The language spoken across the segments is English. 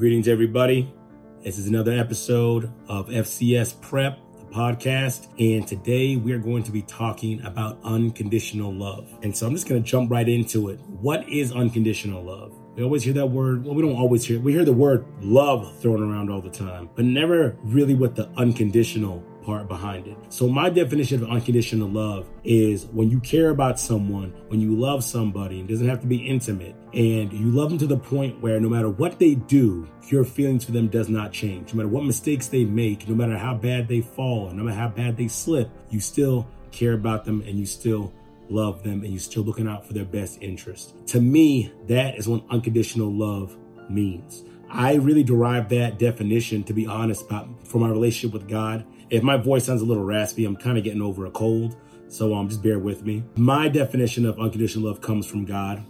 Greetings, everybody. This is another episode of FCS Prep, the podcast. And today we are going to be talking about unconditional love. And so I'm just going to jump right into it. What is unconditional love? We always hear that word. Well, we don't always hear it. We hear the word love thrown around all the time, but never really with the unconditional part behind it. So my definition of unconditional love is when you care about someone, when you love somebody, it doesn't have to be intimate, and you love them to the point where no matter what they do, your feelings for them does not change. No matter what mistakes they make, no matter how bad they fall, no matter how bad they slip, you still care about them and you still love them and you're still looking out for their best interest. To me, that is what unconditional love means. I really derive that definition, to be honest, about, from my relationship with God. If my voice sounds a little raspy, I'm kind of getting over a cold. So um, just bear with me. My definition of unconditional love comes from God.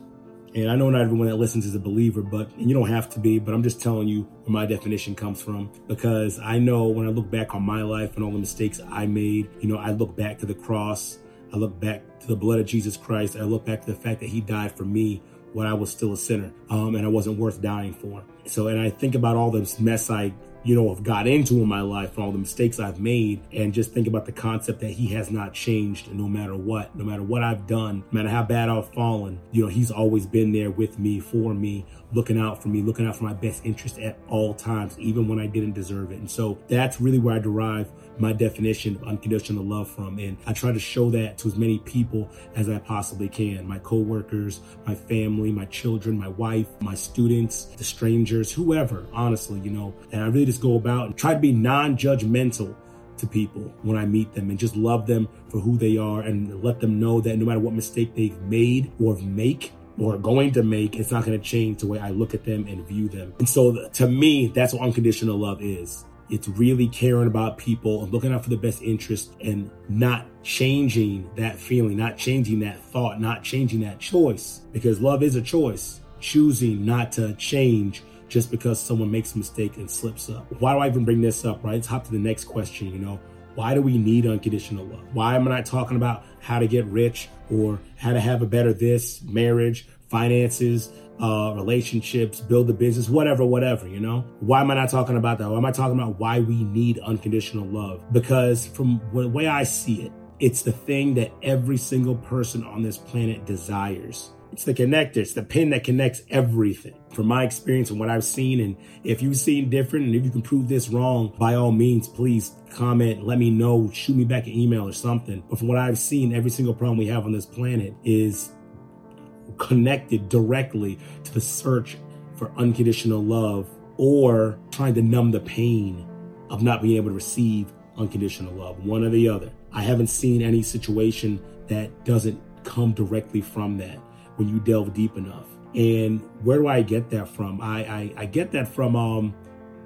And I know not everyone that listens is a believer, but you don't have to be, but I'm just telling you where my definition comes from because I know when I look back on my life and all the mistakes I made, you know, I look back to the cross, I look back to the blood of Jesus Christ, I look back to the fact that he died for me when I was still a sinner um, and I wasn't worth dying for. So, and I think about all this mess I you know, have got into in my life and all the mistakes I've made and just think about the concept that he has not changed no matter what, no matter what I've done, no matter how bad I've fallen, you know, he's always been there with me, for me, looking out for me, looking out for my best interest at all times, even when I didn't deserve it. And so that's really where I derive my definition of unconditional love from. And I try to show that to as many people as I possibly can. My coworkers, my family, my children, my wife, my students, the strangers, whoever, honestly, you know, and I really just go about and try to be non-judgmental to people when I meet them and just love them for who they are and let them know that no matter what mistake they've made or make, or going to make, it's not going to change the way I look at them and view them. And so to me, that's what unconditional love is. It's really caring about people and looking out for the best interest and not changing that feeling, not changing that thought, not changing that choice because love is a choice. Choosing not to change just because someone makes a mistake and slips up. Why do I even bring this up, right? Let's hop to the next question, you know. Why do we need unconditional love? Why am I not talking about how to get rich or how to have a better this, marriage, finances, uh, relationships, build a business, whatever, whatever, you know? Why am I not talking about that? Why am I talking about why we need unconditional love? Because from the way I see it, it's the thing that every single person on this planet desires. It's the connector. It's the pin that connects everything. From my experience and what I've seen, and if you've seen different, and if you can prove this wrong, by all means, please comment, let me know, shoot me back an email or something. But from what I've seen, every single problem we have on this planet is connected directly to the search for unconditional love or trying to numb the pain of not being able to receive unconditional love, one or the other. I haven't seen any situation that doesn't come directly from that when you delve deep enough. And where do I get that from? I, I, I get that from um,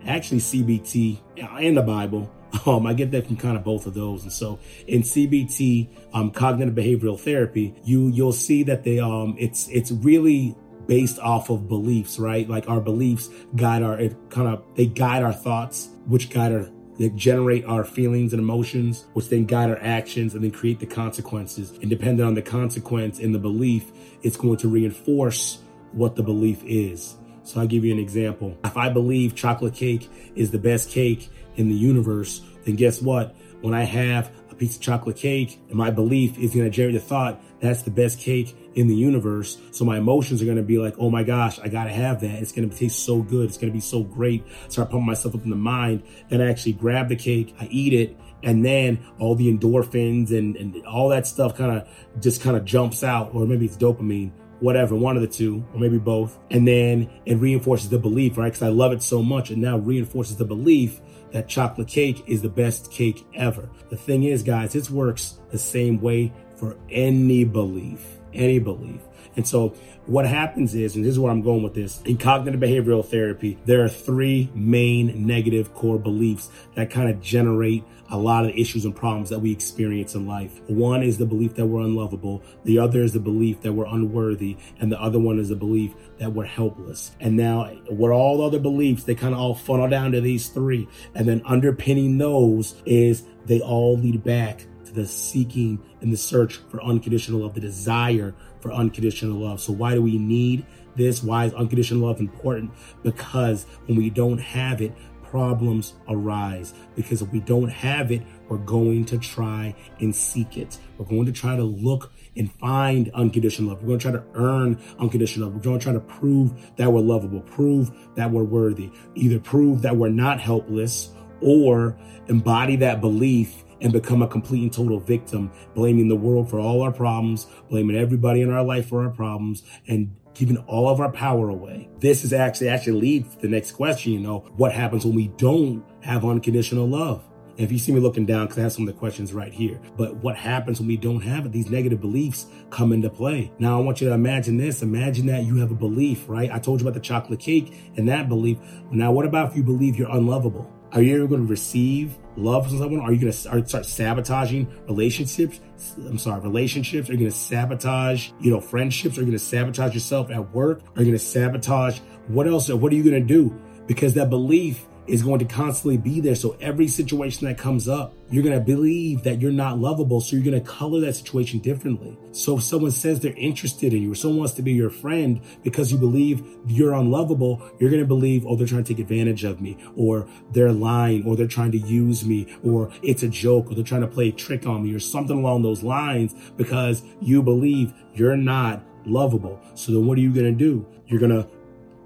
actually CBT and the Bible. Um, I get that from kind of both of those. And so in CBT, um, cognitive behavioral therapy, you you'll see that they um it's it's really based off of beliefs, right? Like our beliefs guide our it kind of they guide our thoughts, which guide our they generate our feelings and emotions, which then guide our actions and then create the consequences. And depending on the consequence and the belief, it's going to reinforce what the belief is. So I'll give you an example. If I believe chocolate cake is the best cake in the universe, then guess what? When I have a piece of chocolate cake and my belief is going to generate the thought that's the best cake in the universe. So my emotions are going to be like, oh my gosh, I got to have that. It's going to taste so good. It's going to be so great. Start pumping myself up in the mind. Then I actually grab the cake, I eat it, and then all the endorphins and, and all that stuff kind of just kind of jumps out, or maybe it's dopamine whatever, one of the two, or maybe both. And then it reinforces the belief, right? Because I love it so much. And now reinforces the belief that chocolate cake is the best cake ever. The thing is, guys, this works the same way for any belief, any belief. And so what happens is, and this is where I'm going with this, in cognitive behavioral therapy, there are three main negative core beliefs that kind of generate a lot of issues and problems that we experience in life. One is the belief that we're unlovable. The other is the belief that we're unworthy. And the other one is the belief that we're helpless. And now what all the other beliefs, they kind of all funnel down to these three. And then underpinning those is they all lead back to the seeking and the search for unconditional love, the desire for unconditional love. So why do we need this? Why is unconditional love important? Because when we don't have it, problems arise because if we don't have it, we're going to try and seek it. We're going to try to look and find unconditional love. We're going to try to earn unconditional love. We're going to try to prove that we're lovable, prove that we're worthy, either prove that we're not helpless or embody that belief and become a complete and total victim, blaming the world for all our problems, blaming everybody in our life for our problems, and giving all of our power away. This is actually actually leads to the next question, you know, what happens when we don't have unconditional love? If you see me looking down, because I have some of the questions right here, but what happens when we don't have it? These negative beliefs come into play. Now, I want you to imagine this. Imagine that you have a belief, right? I told you about the chocolate cake and that belief. Now, what about if you believe you're unlovable? Are you going to receive love from someone? Are you going to start sabotaging relationships? I'm sorry, relationships? Are you going to sabotage, you know, friendships? Are you going to sabotage yourself at work? Are you going to sabotage what else? What are you going to do? Because that belief is going to constantly be there. So every situation that comes up, you're going to believe that you're not lovable. So you're going to color that situation differently. So if someone says they're interested in you or someone wants to be your friend because you believe you're unlovable, you're going to believe, oh, they're trying to take advantage of me or they're lying or they're trying to use me or it's a joke or they're trying to play a trick on me or something along those lines because you believe you're not lovable. So then what are you going to do? You're going to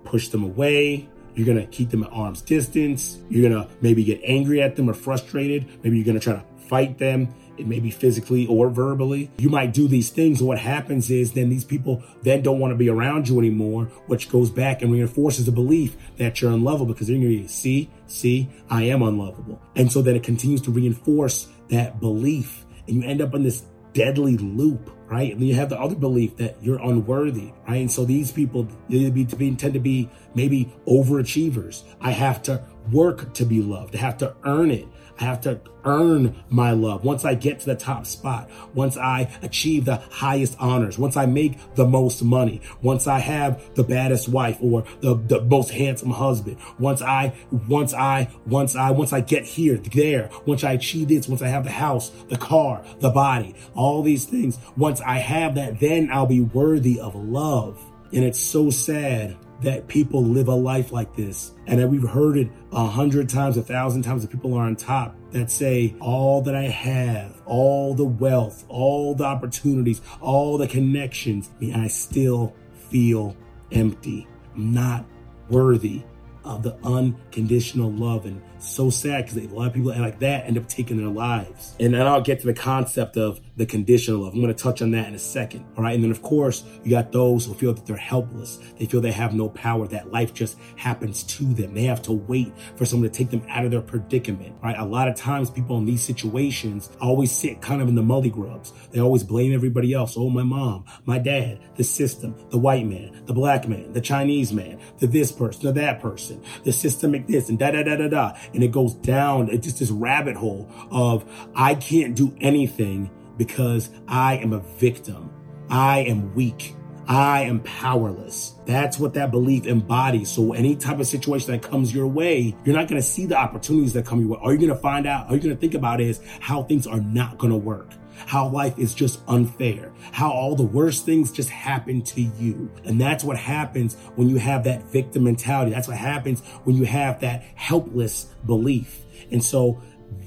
push them away you're going to keep them at arm's distance. You're going to maybe get angry at them or frustrated. Maybe you're going to try to fight them. It may be physically or verbally. You might do these things. And what happens is then these people then don't want to be around you anymore, which goes back and reinforces the belief that you're unlovable because they're going to be, see, see, I am unlovable. And so then it continues to reinforce that belief. And you end up in this deadly loop right? And then you have the other belief that you're unworthy, right? And so these people they tend to be maybe overachievers. I have to work to be loved. I have to earn it. I have to earn my love. Once I get to the top spot, once I achieve the highest honors, once I make the most money, once I have the baddest wife or the, the most handsome husband, once I, once I, once I, once I get here, there, once I achieve this, once I have the house, the car, the body, all these things, once I have that, then I'll be worthy of love. And it's so sad that people live a life like this. And that we've heard it a hundred times, a thousand times that people are on top that say, all that I have, all the wealth, all the opportunities, all the connections, I still feel empty. I'm not worthy of the unconditional love. And so sad because a lot of people like that end up taking their lives. And then I'll get to the concept of the conditional love. I'm going to touch on that in a second. All right. And then, of course, you got those who feel that they're helpless. They feel they have no power, that life just happens to them. They have to wait for someone to take them out of their predicament. Right. A lot of times, people in these situations always sit kind of in the mully grubs. They always blame everybody else. Oh, my mom, my dad, the system, the white man, the black man, the Chinese man, the this person, the that person, the systemic this, and da da da da da and it goes down. It's just this rabbit hole of I can't do anything because I am a victim. I am weak. I am powerless. That's what that belief embodies. So any type of situation that comes your way, you're not going to see the opportunities that come your way. All you're going to find out, all you're going to think about is how things are not going to work how life is just unfair, how all the worst things just happen to you. And that's what happens when you have that victim mentality. That's what happens when you have that helpless belief. And so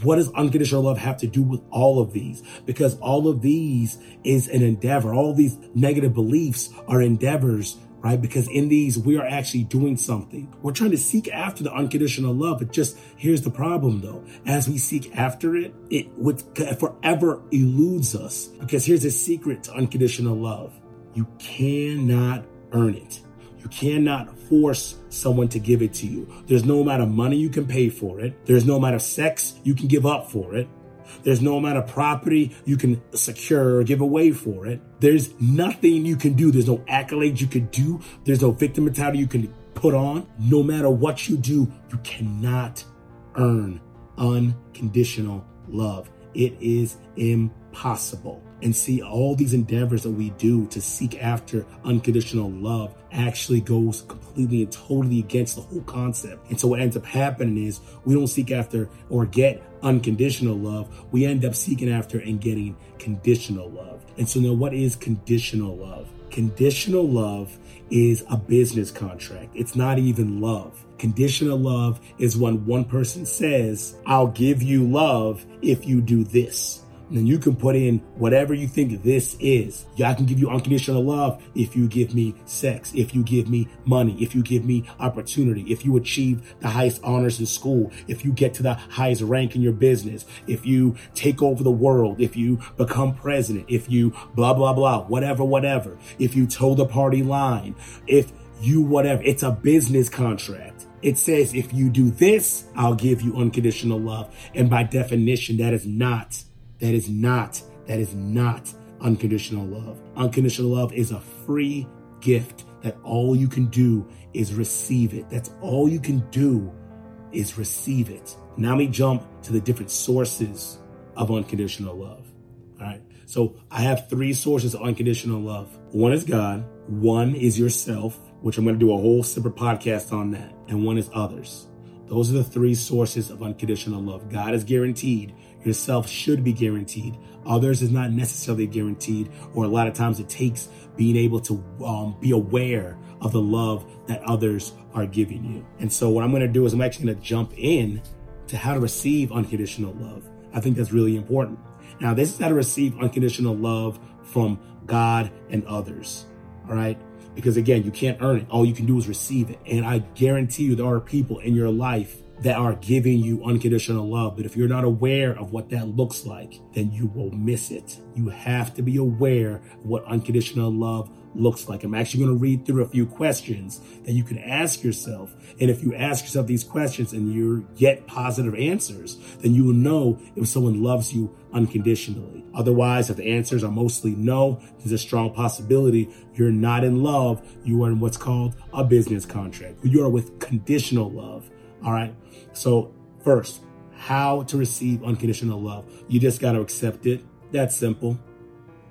what does unconditional love have to do with all of these? Because all of these is an endeavor. All these negative beliefs are endeavors right? Because in these, we are actually doing something. We're trying to seek after the unconditional love. It just, here's the problem though. As we seek after it, it would forever eludes us. Because here's a secret to unconditional love. You cannot earn it. You cannot force someone to give it to you. There's no amount of money you can pay for it. There's no amount of sex you can give up for it. There's no amount of property you can secure or give away for it. There's nothing you can do. There's no accolades you can do. There's no victim mentality you can put on. No matter what you do, you cannot earn unconditional love. It is impossible. And see, all these endeavors that we do to seek after unconditional love actually goes completely and totally against the whole concept. And so what ends up happening is we don't seek after or get unconditional love. We end up seeking after and getting conditional love. And so now what is conditional love? Conditional love is a business contract. It's not even love. Conditional love is when one person says, I'll give you love if you do this. And you can put in whatever you think this is. I can give you unconditional love if you give me sex, if you give me money, if you give me opportunity, if you achieve the highest honors in school, if you get to the highest rank in your business, if you take over the world, if you become president, if you blah, blah, blah, whatever, whatever, if you toe the party line, if you whatever. It's a business contract. It says if you do this, I'll give you unconditional love. And by definition, that is not that is not, that is not unconditional love. Unconditional love is a free gift that all you can do is receive it. That's all you can do is receive it. Now we jump to the different sources of unconditional love. All right. So I have three sources of unconditional love. One is God. One is yourself, which I'm going to do a whole separate podcast on that. And one is others. Those are the three sources of unconditional love. God is guaranteed yourself should be guaranteed. Others is not necessarily guaranteed, or a lot of times it takes being able to um, be aware of the love that others are giving you. And so, what I'm going to do is I'm actually going to jump in to how to receive unconditional love. I think that's really important. Now, this is how to receive unconditional love from God and others. All right. Because again, you can't earn it. All you can do is receive it. And I guarantee you, there are people in your life that are giving you unconditional love. But if you're not aware of what that looks like, then you will miss it. You have to be aware of what unconditional love looks like. I'm actually going to read through a few questions that you can ask yourself. And if you ask yourself these questions and you get positive answers, then you will know if someone loves you unconditionally. Otherwise, if the answers are mostly no, there's a strong possibility you're not in love. You are in what's called a business contract. You are with conditional love. All right. So, first, how to receive unconditional love. You just got to accept it. That's simple.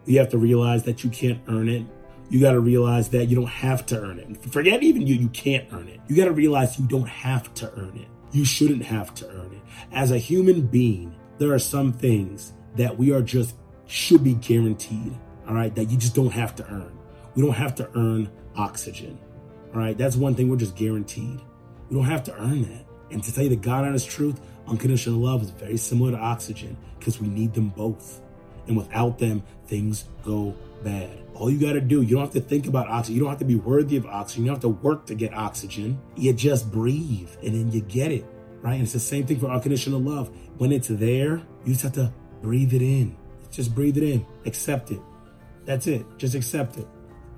You have to realize that you can't earn it. You got to realize that you don't have to earn it. Forget even you, you can't earn it. You got to realize you don't have to earn it. You shouldn't have to earn it. As a human being, there are some things that we are just should be guaranteed. All right. That you just don't have to earn. We don't have to earn oxygen. All right. That's one thing we're just guaranteed. We don't have to earn that. And to tell you the God honest truth, unconditional love is very similar to oxygen because we need them both. And without them, things go bad. All you got to do, you don't have to think about oxygen. You don't have to be worthy of oxygen. You don't have to work to get oxygen. You just breathe and then you get it, right? And it's the same thing for unconditional love. When it's there, you just have to breathe it in. Just breathe it in. Accept it. That's it. Just accept it.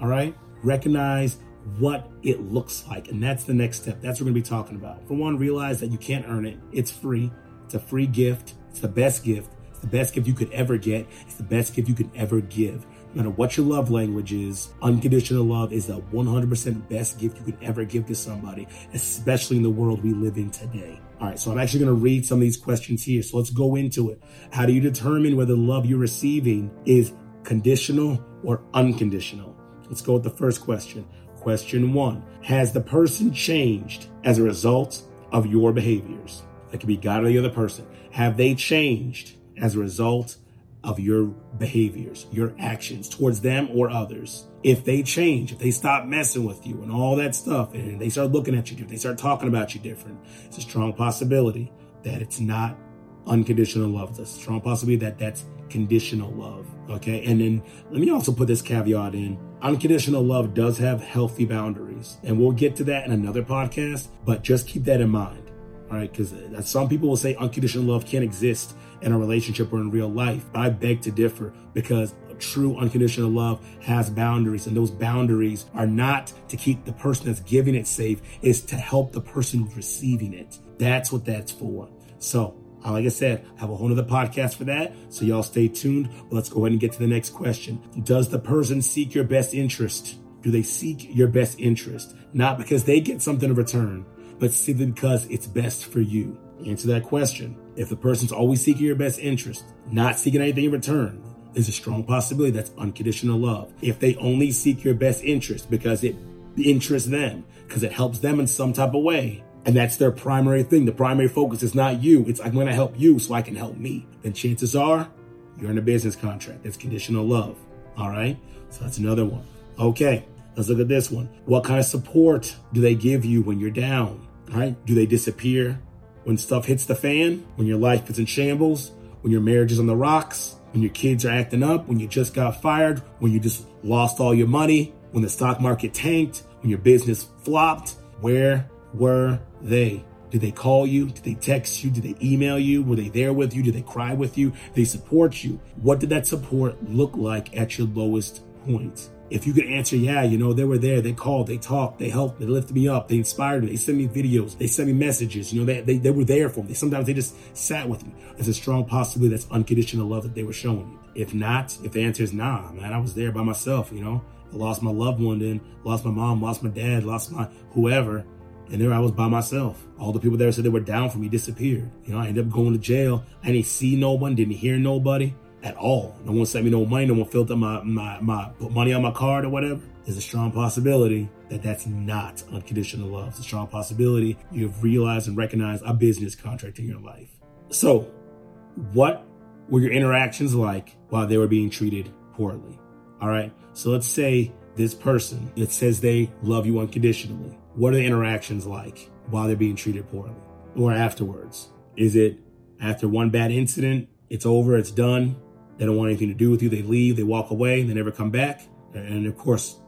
All right? Recognize what it looks like. And that's the next step. That's what we're going to be talking about. For one, realize that you can't earn it. It's free. It's a free gift. It's the best gift. It's the best gift you could ever get. It's the best gift you could ever give. No matter what your love language is, unconditional love is the 100% best gift you could ever give to somebody, especially in the world we live in today. All right, so I'm actually going to read some of these questions here. So let's go into it. How do you determine whether the love you're receiving is conditional or unconditional? Let's go with the first question. Question one Has the person changed as a result of your behaviors? That could be God or the other person. Have they changed as a result of your behaviors, your actions towards them or others? If they change, if they stop messing with you and all that stuff, and they start looking at you different, they start talking about you different, it's a strong possibility that it's not unconditional love. It's a strong possibility that that's conditional love. Okay. And then let me also put this caveat in unconditional love does have healthy boundaries. And we'll get to that in another podcast, but just keep that in mind. All right. Because some people will say unconditional love can't exist in a relationship or in real life. I beg to differ because true unconditional love has boundaries and those boundaries are not to keep the person that's giving it safe it's to help the person receiving it that's what that's for so uh, like I said, I have a whole other podcast for that. So y'all stay tuned. Let's go ahead and get to the next question. Does the person seek your best interest? Do they seek your best interest? Not because they get something in return, but simply because it's best for you. Answer that question. If the person's always seeking your best interest, not seeking anything in return, there's a strong possibility that's unconditional love. If they only seek your best interest because it interests them, because it helps them in some type of way, and that's their primary thing. The primary focus is not you. It's I'm going to help you so I can help me. Then chances are you're in a business contract. That's conditional love. All right. So that's another one. Okay. Let's look at this one. What kind of support do they give you when you're down? Right? Do they disappear when stuff hits the fan? When your life is in shambles? When your marriage is on the rocks? When your kids are acting up? When you just got fired? When you just lost all your money? When the stock market tanked? When your business flopped? Where were they? Did they call you? Did they text you? Did they email you? Were they there with you? Did they cry with you? Did they support you? What did that support look like at your lowest point? If you could answer, yeah, you know, they were there, they called, they talked, they helped, they lifted me up, they inspired me, they sent me videos, they sent me messages, you know, they, they, they were there for me. Sometimes they just sat with me. There's a strong possibility that's unconditional love that they were showing you. If not, if the answer is nah, man, I was there by myself, you know, I lost my loved one, then lost my mom, lost my dad, lost my whoever. And there I was by myself. All the people there said they were down for me disappeared. You know, I ended up going to jail. I didn't see no one, didn't hear nobody at all. No one sent me no money. No one filled up my, my, my put money on my card or whatever. There's a strong possibility that that's not unconditional love. It's a strong possibility you've realized and recognized a business contract in your life. So, what were your interactions like while they were being treated poorly? All right. So let's say this person, it says they love you unconditionally. What are the interactions like while they're being treated poorly or afterwards? Is it after one bad incident, it's over, it's done, they don't want anything to do with you, they leave, they walk away, they never come back? And of course,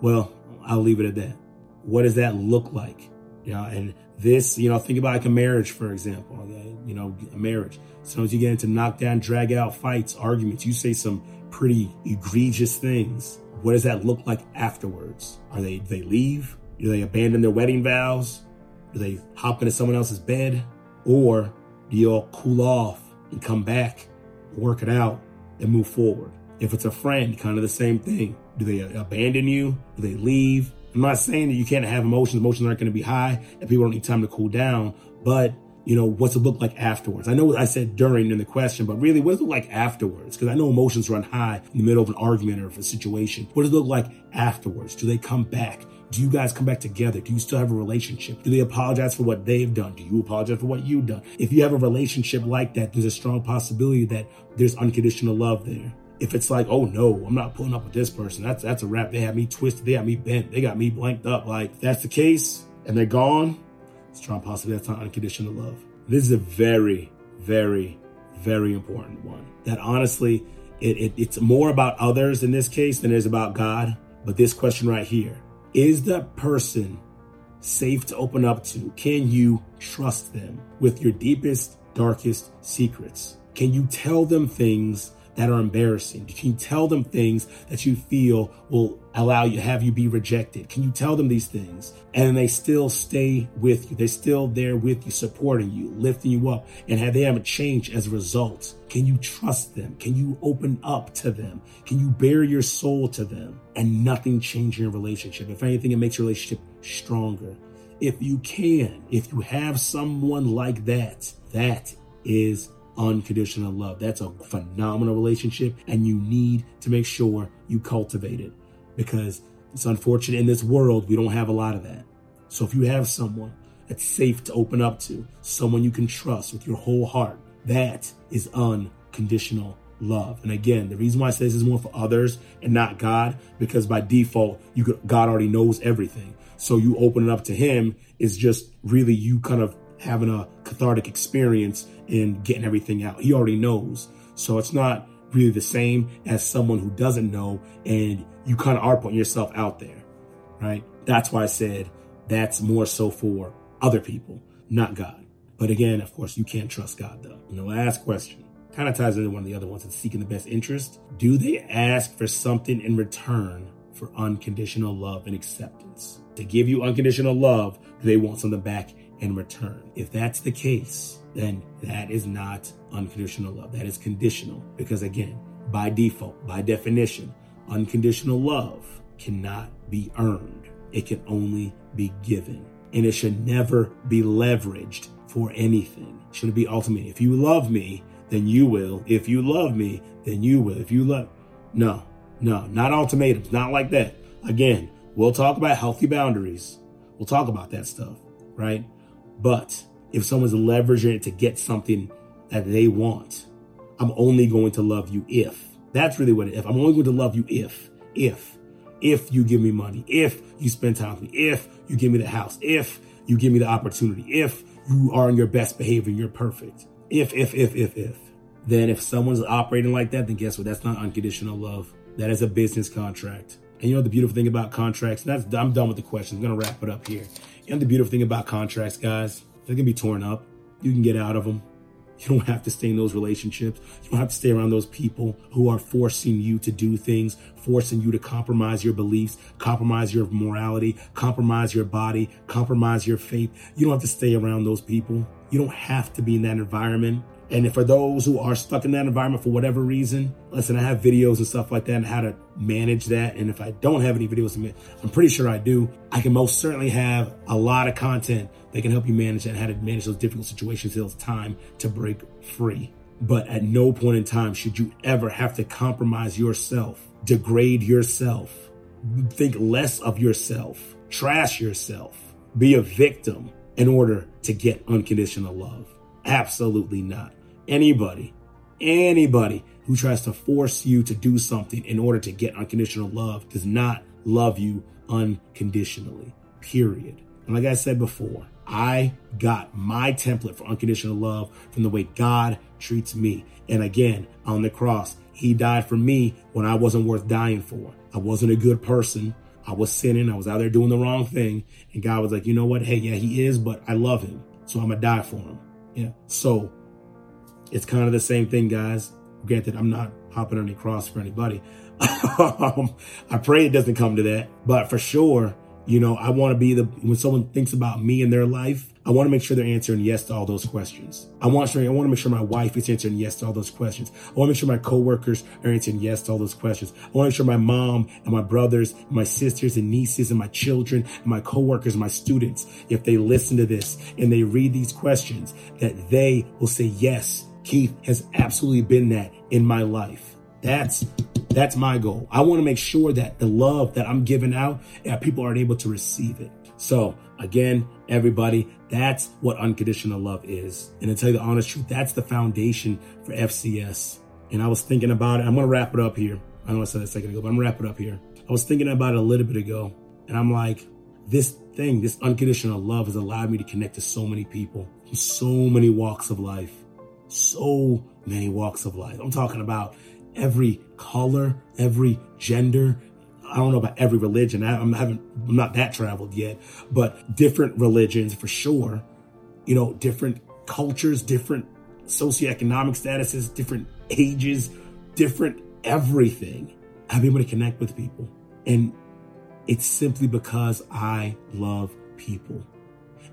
well, I'll leave it at that. What does that look like? Yeah, and this, you know, think about like a marriage, for example. Okay? You know, a marriage. Sometimes you get into knockdown, drag out fights, arguments. You say some pretty egregious things what does that look like afterwards? Are they they leave? Do they abandon their wedding vows? Do they hop into someone else's bed? Or do you all cool off and come back, work it out, and move forward? If it's a friend, kind of the same thing. Do they abandon you? Do they leave? I'm not saying that you can't have emotions. Emotions aren't going to be high and people don't need time to cool down, but you know, what's it look like afterwards? I know what I said during in the question, but really, what does it look like afterwards? Because I know emotions run high in the middle of an argument or of a situation. What does it look like afterwards? Do they come back? Do you guys come back together? Do you still have a relationship? Do they apologize for what they've done? Do you apologize for what you've done? If you have a relationship like that, there's a strong possibility that there's unconditional love there. If it's like, oh no, I'm not pulling up with this person, that's that's a wrap. They have me twisted, they have me bent, they got me blanked up. Like, that's the case and they're gone, strong possibility that's not unconditional love. This is a very, very, very important one. That honestly, it, it, it's more about others in this case than it is about God. But this question right here is the person safe to open up to? Can you trust them with your deepest, darkest secrets? Can you tell them things that are embarrassing? Can you tell them things that you feel will allow you, have you be rejected? Can you tell them these things? And they still stay with you. They're still there with you, supporting you, lifting you up, and have they haven't changed as a result? Can you trust them? Can you open up to them? Can you bare your soul to them and nothing change your relationship? If anything, it makes your relationship stronger. If you can, if you have someone like that, that is unconditional love. That's a phenomenal relationship, and you need to make sure you cultivate it because it's unfortunate in this world we don't have a lot of that. So if you have someone that's safe to open up to, someone you can trust with your whole heart, that is unconditional love. And again, the reason why I say this is more for others and not God, because by default, you God already knows everything. So you open it up to Him is just really you kind of having a cathartic experience and getting everything out. He already knows. So it's not really the same as someone who doesn't know and you kind of are putting yourself out there, right? That's why I said that's more so for other people, not God. But again, of course, you can't trust God though. The last question kind of ties into one of the other ones that's seeking the best interest. Do they ask for something in return for unconditional love and acceptance? To give you unconditional love, do they want something back in return. If that's the case, then that is not unconditional love. That is conditional. Because again, by default, by definition, unconditional love cannot be earned. It can only be given. And it should never be leveraged for anything. Should It be ultimate. If you love me, then you will. If you love me, then you will. If you love, no, no, not ultimatums, not like that. Again, we'll talk about healthy boundaries. We'll talk about that stuff, right? But if someone's leveraging it to get something that they want, I'm only going to love you if. That's really what it is. I'm only going to love you if, if, if you give me money, if you spend time with me, if you give me the house, if you give me the opportunity, if you are in your best behavior and you're perfect. If, if, if, if, if. Then if someone's operating like that, then guess what? That's not unconditional love. That is a business contract. And you know the beautiful thing about contracts, and that's I'm done with the questions. I'm gonna wrap it up here. Know the beautiful thing about contracts, guys, they can be torn up. You can get out of them. You don't have to stay in those relationships. You don't have to stay around those people who are forcing you to do things, forcing you to compromise your beliefs, compromise your morality, compromise your body, compromise your faith. You don't have to stay around those people. You don't have to be in that environment. And for those who are stuck in that environment for whatever reason, listen, I have videos and stuff like that and how to manage that. And if I don't have any videos, I'm pretty sure I do. I can most certainly have a lot of content that can help you manage that and how to manage those difficult situations until it's time to break free. But at no point in time should you ever have to compromise yourself, degrade yourself, think less of yourself, trash yourself, be a victim in order to get unconditional love. Absolutely not. Anybody, anybody who tries to force you to do something in order to get unconditional love does not love you unconditionally. Period. And like I said before, I got my template for unconditional love from the way God treats me. And again, on the cross, He died for me when I wasn't worth dying for. I wasn't a good person. I was sinning. I was out there doing the wrong thing. And God was like, you know what? Hey, yeah, He is, but I love Him. So I'm going to die for Him. Yeah. So it's kind of the same thing, guys. Granted, I'm not hopping on any cross for anybody. um, I pray it doesn't come to that, but for sure, you know, I want to be the when someone thinks about me in their life, I want to make sure they're answering yes to all those questions. I want I want to make sure my wife is answering yes to all those questions. I want to make sure my coworkers are answering yes to all those questions. I want to make sure my mom and my brothers, and my sisters and nieces and my children and my coworkers and my students, if they listen to this and they read these questions, that they will say yes. Keith has absolutely been that in my life. That's that's my goal. I want to make sure that the love that I'm giving out, that people aren't able to receive it. So again, everybody, that's what unconditional love is. And to tell you the honest truth, that's the foundation for FCS. And I was thinking about it. I'm going to wrap it up here. I know I said that a second ago, but I'm going to wrap it up here. I was thinking about it a little bit ago. And I'm like, this thing, this unconditional love has allowed me to connect to so many people so many walks of life. So many walks of life. I'm talking about every color, every gender. I don't know about every religion. I, I'm haven't, I'm not that traveled yet, but different religions for sure. You know, different cultures, different socioeconomic statuses, different ages, different everything. I've been able to connect with people. And it's simply because I love people.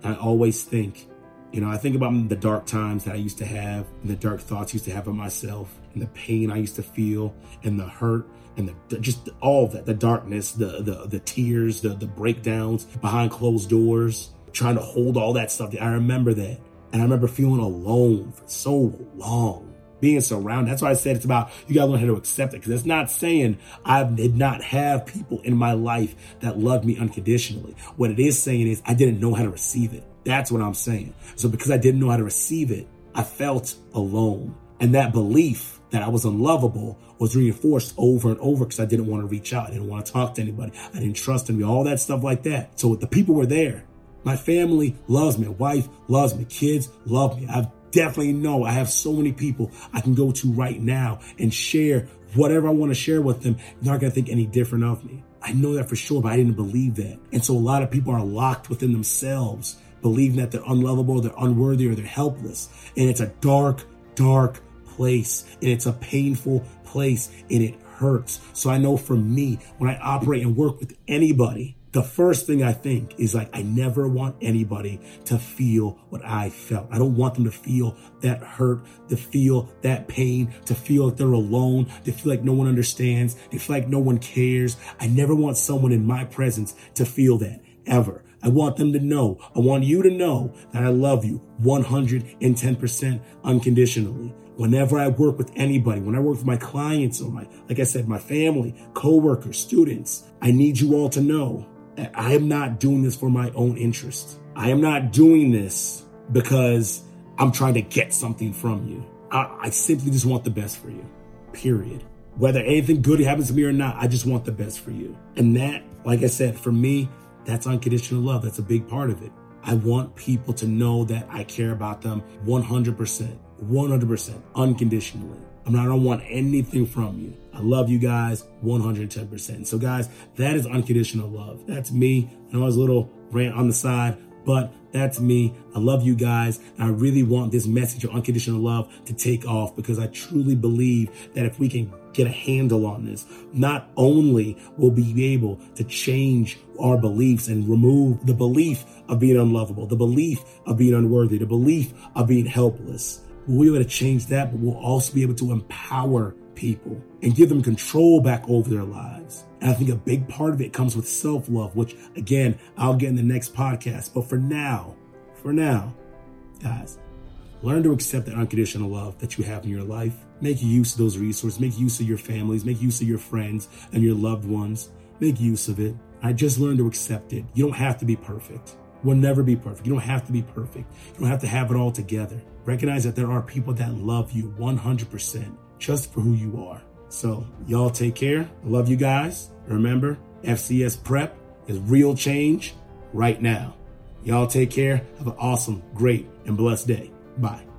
And I always think, you know, I think about the dark times that I used to have, and the dark thoughts I used to have of myself, and the pain I used to feel, and the hurt, and the just all that, the darkness, the the the tears, the the breakdowns behind closed doors, trying to hold all that stuff. I remember that, and I remember feeling alone for so long being surrounded. That's why I said it's about you gotta learn how to accept it because it's not saying I did not have people in my life that loved me unconditionally. What it is saying is I didn't know how to receive it. That's what I'm saying. So because I didn't know how to receive it, I felt alone. And that belief that I was unlovable was reinforced over and over because I didn't want to reach out. I didn't want to talk to anybody. I didn't trust anybody, all that stuff like that. So the people were there. My family loves me. My wife loves me. Kids love me. I've definitely know I have so many people I can go to right now and share whatever I want to share with them. They're not going to think any different of me. I know that for sure, but I didn't believe that. And so a lot of people are locked within themselves, believing that they're unlovable, they're unworthy, or they're helpless. And it's a dark, dark place. And it's a painful place and it hurts. So I know for me, when I operate and work with anybody, the first thing I think is like, I never want anybody to feel what I felt. I don't want them to feel that hurt, to feel that pain, to feel like they're alone, to feel like no one understands, to feel like no one cares. I never want someone in my presence to feel that ever. I want them to know, I want you to know that I love you 110% unconditionally. Whenever I work with anybody, when I work with my clients or my, like I said, my family, coworkers, students, I need you all to know that I am not doing this for my own interest. I am not doing this because I'm trying to get something from you. I, I simply just want the best for you. Period. Whether anything good happens to me or not, I just want the best for you. And that, like I said, for me, that's unconditional love. That's a big part of it. I want people to know that I care about them 100%, 100%, unconditionally. I mean, I don't want anything from you. I love you guys 110%. So, guys, that is unconditional love. That's me. I know I was a little rant on the side, but that's me. I love you guys. And I really want this message of unconditional love to take off because I truly believe that if we can get a handle on this, not only will we be able to change our beliefs and remove the belief of being unlovable, the belief of being unworthy, the belief of being helpless. We'll be able to change that, but we'll also be able to empower people and give them control back over their lives. And I think a big part of it comes with self love, which again, I'll get in the next podcast. But for now, for now, guys, learn to accept the unconditional love that you have in your life. Make use of those resources. Make use of your families. Make use of your friends and your loved ones. Make use of it. I just learned to accept it. You don't have to be perfect. We'll never be perfect. You don't have to be perfect. You don't have to have it all together. Recognize that there are people that love you 100% just for who you are. So, y'all take care. I love you guys. Remember, FCS Prep is real change right now. Y'all take care. Have an awesome, great, and blessed day. Bye.